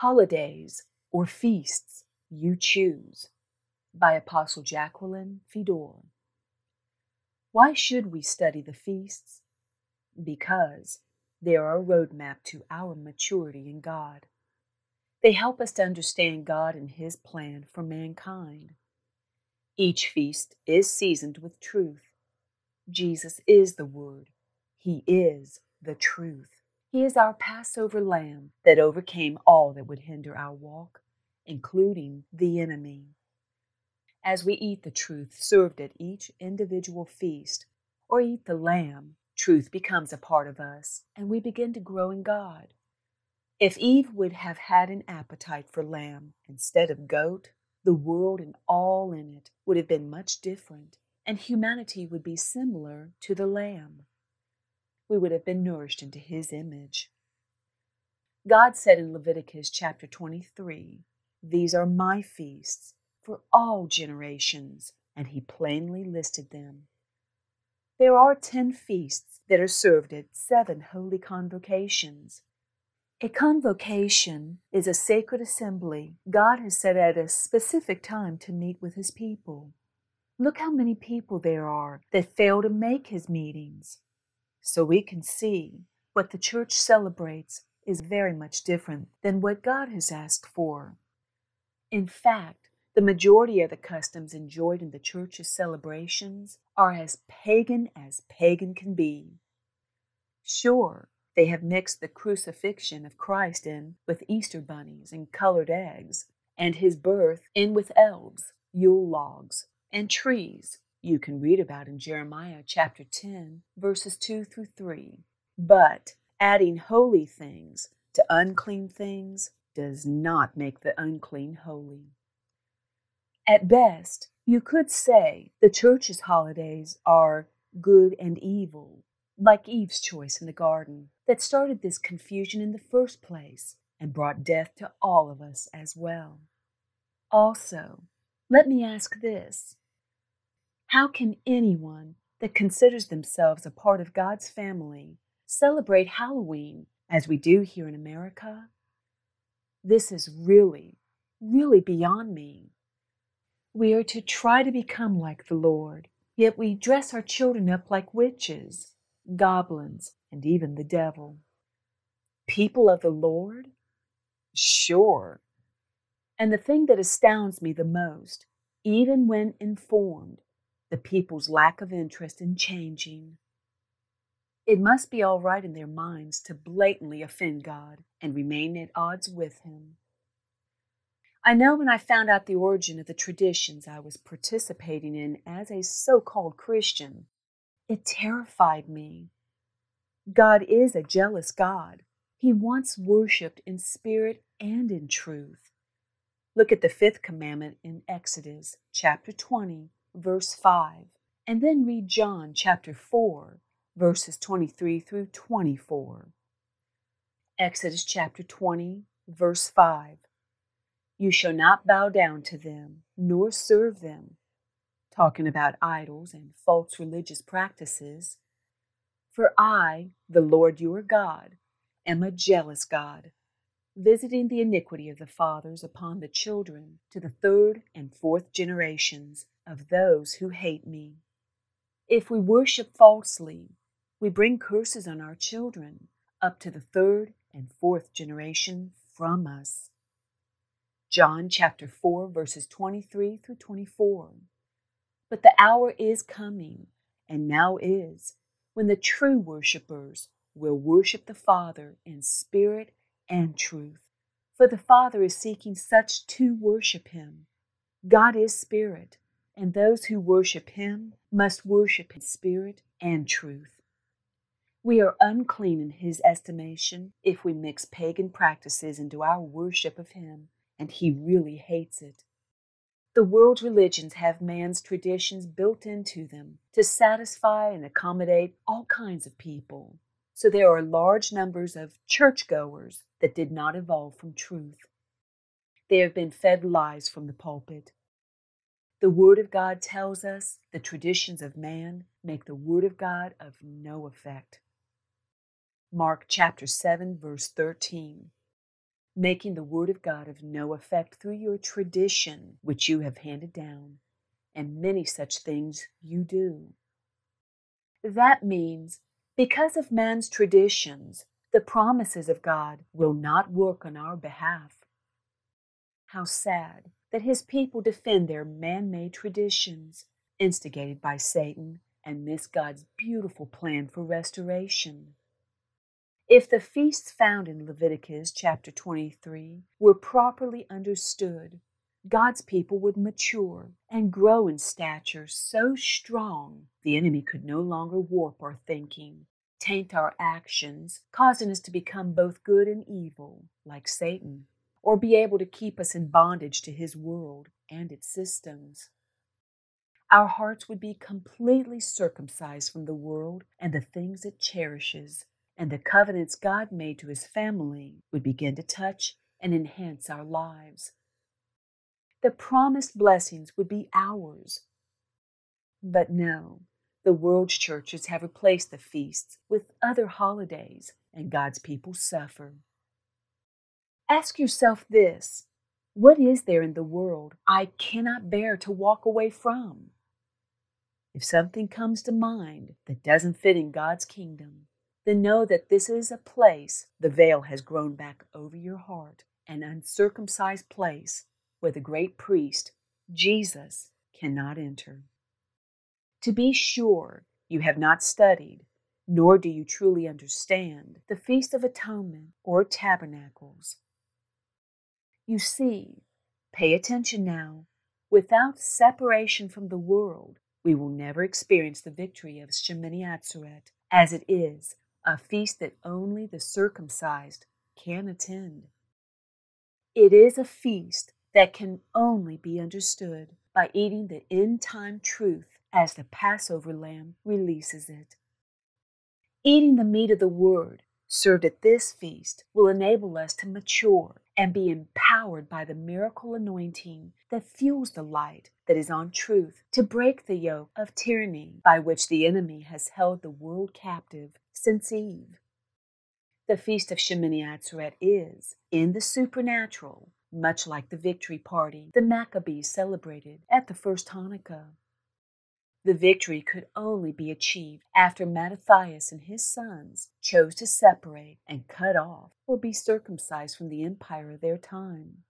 Holidays or Feasts You Choose by Apostle Jacqueline Fedor. Why should we study the feasts? Because they are a roadmap to our maturity in God. They help us to understand God and His plan for mankind. Each feast is seasoned with truth. Jesus is the Word, He is the truth. He is our Passover lamb that overcame all that would hinder our walk, including the enemy. As we eat the truth served at each individual feast, or eat the lamb, truth becomes a part of us, and we begin to grow in God. If Eve would have had an appetite for lamb instead of goat, the world and all in it would have been much different, and humanity would be similar to the lamb we would have been nourished into his image. God said in Leviticus chapter 23, These are my feasts for all generations, and he plainly listed them. There are ten feasts that are served at seven holy convocations. A convocation is a sacred assembly God has set at a specific time to meet with his people. Look how many people there are that fail to make his meetings so we can see what the church celebrates is very much different than what God has asked for. In fact, the majority of the customs enjoyed in the church's celebrations are as pagan as pagan can be. Sure, they have mixed the crucifixion of Christ in with Easter bunnies and colored eggs, and his birth in with elves, Yule logs, and trees you can read about in Jeremiah chapter 10, verses 2 through 3. But adding holy things to unclean things does not make the unclean holy. At best, you could say the church's holidays are good and evil, like Eve's choice in the garden, that started this confusion in the first place and brought death to all of us as well. Also, let me ask this how can anyone that considers themselves a part of God's family celebrate Halloween as we do here in America? This is really, really beyond me. We are to try to become like the Lord, yet we dress our children up like witches, goblins, and even the devil. People of the Lord? Sure. And the thing that astounds me the most, even when informed, the people's lack of interest in changing. It must be all right in their minds to blatantly offend God and remain at odds with Him. I know when I found out the origin of the traditions I was participating in as a so called Christian, it terrified me. God is a jealous God. He wants worshiped in spirit and in truth. Look at the fifth commandment in Exodus chapter 20, verse 5, and then read John chapter 4, verses 23 through 24. Exodus chapter 20, verse 5. You shall not bow down to them, nor serve them. Talking about idols and false religious practices. For I, the Lord your God, am a jealous God, visiting the iniquity of the fathers upon the children to the third and fourth generations of those who hate me. If we worship falsely, we bring curses on our children up to the third and fourth generation from us. John chapter 4, verses 23 through 24. But the hour is coming, and now is, when the true worshippers will worship the Father in spirit and truth. For the Father is seeking such to worship him. God is spirit, and those who worship him must worship in spirit and truth. We are unclean in his estimation if we mix pagan practices into our worship of him, and he really hates it. The world's religions have man's traditions built into them to satisfy and accommodate all kinds of people. So there are large numbers of churchgoers that did not evolve from truth. They have been fed lies from the pulpit the Word of God tells us the traditions of man make the Word of God of no effect. Mark chapter 7, verse 13. making the Word of God of no effect through your tradition, which you have handed down, and many such things you do. That means because of man's traditions, the promises of God will not work on our behalf. How sad that his people defend their man made traditions, instigated by Satan, and miss God's beautiful plan for restoration. If the feasts found in Leviticus chapter 23 were properly understood, God's people would mature and grow in stature so strong the enemy could no longer warp our thinking, taint our actions, causing us to become both good and evil, like Satan, or be able to keep us in bondage to his world and its systems. Our hearts would be completely circumcised from the world and the things it cherishes and the covenants God made to his family would begin to touch and enhance our lives. The promised blessings would be ours. But no, the world's churches have replaced the feasts with other holidays, and God's people suffer. Ask yourself this what is there in the world I cannot bear to walk away from? If something comes to mind that doesn't fit in God's kingdom, then know that this is a place the veil has grown back over your heart, an uncircumcised place where the great priest, Jesus, cannot enter. To be sure, you have not studied, nor do you truly understand the Feast of Atonement or Tabernacles. You see, pay attention now. Without separation from the world, we will never experience the victory of Shemini Atzeret as it is a feast that only the circumcised can attend. It is a feast that can only be understood by eating the end time truth as the Passover lamb releases it. Eating the meat of the Word served at this feast will enable us to mature and be empowered by the miracle anointing that fuels the light that is on truth to break the yoke of tyranny by which the enemy has held the world captive since Eve. The Feast of Shemini Atzeret is, in the supernatural, much like the victory party the Maccabees celebrated at the first Hanukkah. The victory could only be achieved after Mattathias and his sons chose to separate and cut off or be circumcised from the empire of their time.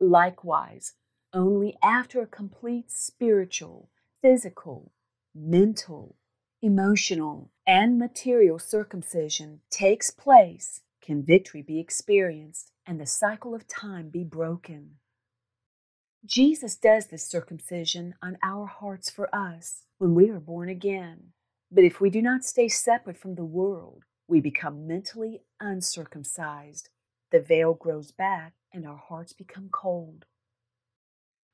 Likewise, only after a complete spiritual, physical, mental, emotional, and material circumcision takes place can victory be experienced and the cycle of time be broken. Jesus does this circumcision on our hearts for us when we are born again. But if we do not stay separate from the world, we become mentally uncircumcised. The veil grows back and our hearts become cold.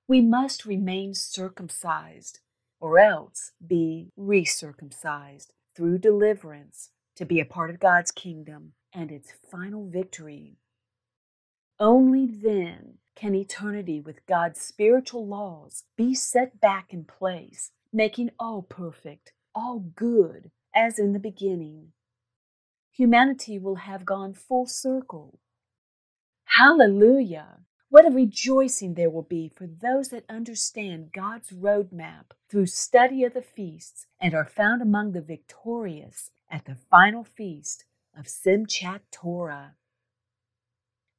We must remain circumcised or else be recircumcised through deliverance to be a part of God's kingdom and its final victory. Only then can eternity with God's spiritual laws be set back in place, making all perfect, all good, as in the beginning. Humanity will have gone full circle. Hallelujah! What a rejoicing there will be for those that understand God's roadmap through study of the feasts and are found among the victorious at the final feast of Simchat Torah.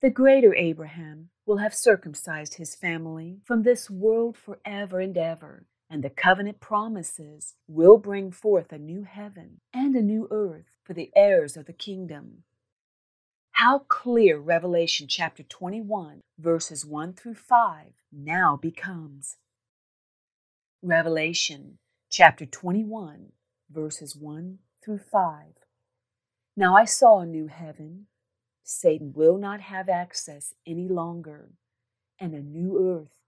The greater Abraham will have circumcised his family from this world forever and ever, and the covenant promises will bring forth a new heaven and a new earth for the heirs of the kingdom. How clear Revelation chapter 21, verses 1 through 5 now becomes. Revelation chapter 21, verses 1 through 5. Now I saw a new heaven. Satan will not have access any longer, and a new earth.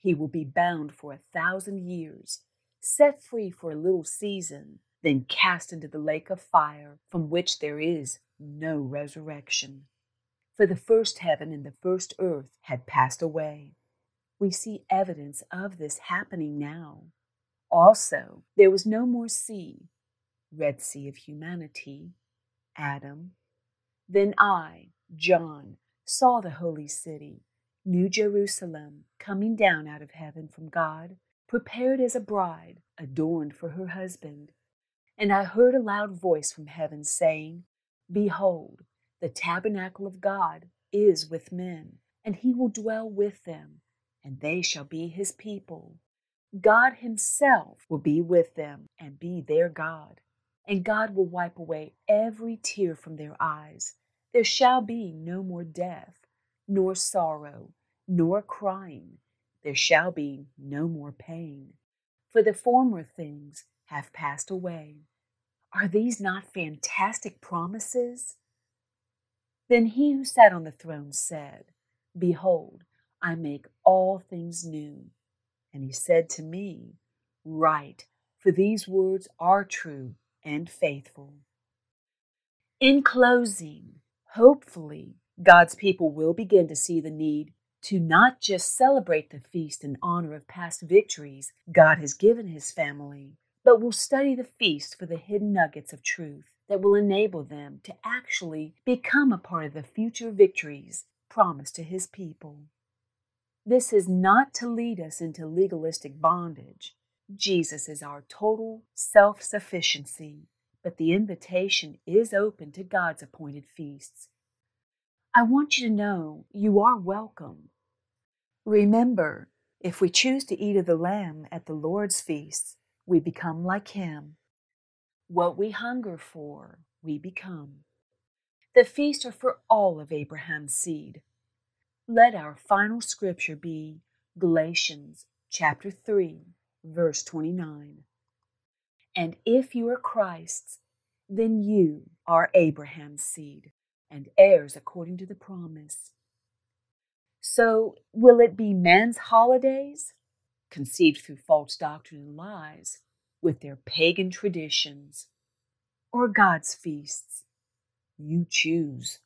He will be bound for a thousand years, set free for a little season, then cast into the lake of fire, from which there is no resurrection. For the first heaven and the first earth had passed away. We see evidence of this happening now. Also, there was no more sea, Red Sea of humanity, Adam. Then I, John, saw the holy city, New Jerusalem, coming down out of heaven from God, prepared as a bride, adorned for her husband. And I heard a loud voice from heaven saying, Behold, the tabernacle of God is with men, and he will dwell with them, and they shall be his people. God himself will be with them and be their God, and God will wipe away every tear from their eyes. There shall be no more death, nor sorrow, nor crying. There shall be no more pain, for the former things have passed away. Are these not fantastic promises? Then he who sat on the throne said, Behold, I make all things new. And he said to me, Write, for these words are true and faithful. In closing, hopefully, God's people will begin to see the need to not just celebrate the feast in honor of past victories God has given his family, but will study the feast for the hidden nuggets of truth that will enable them to actually become a part of the future victories promised to his people. This is not to lead us into legalistic bondage. Jesus is our total self sufficiency, but the invitation is open to God's appointed feasts. I want you to know you are welcome. Remember, if we choose to eat of the lamb at the Lord's feasts, we become like him. What we hunger for, we become. The feasts are for all of Abraham's seed. Let our final scripture be Galatians chapter 3, verse 29. And if you are Christ's, then you are Abraham's seed and heirs according to the promise. So, will it be men's holidays, conceived through false doctrine and lies, with their pagan traditions, or God's feasts? You choose.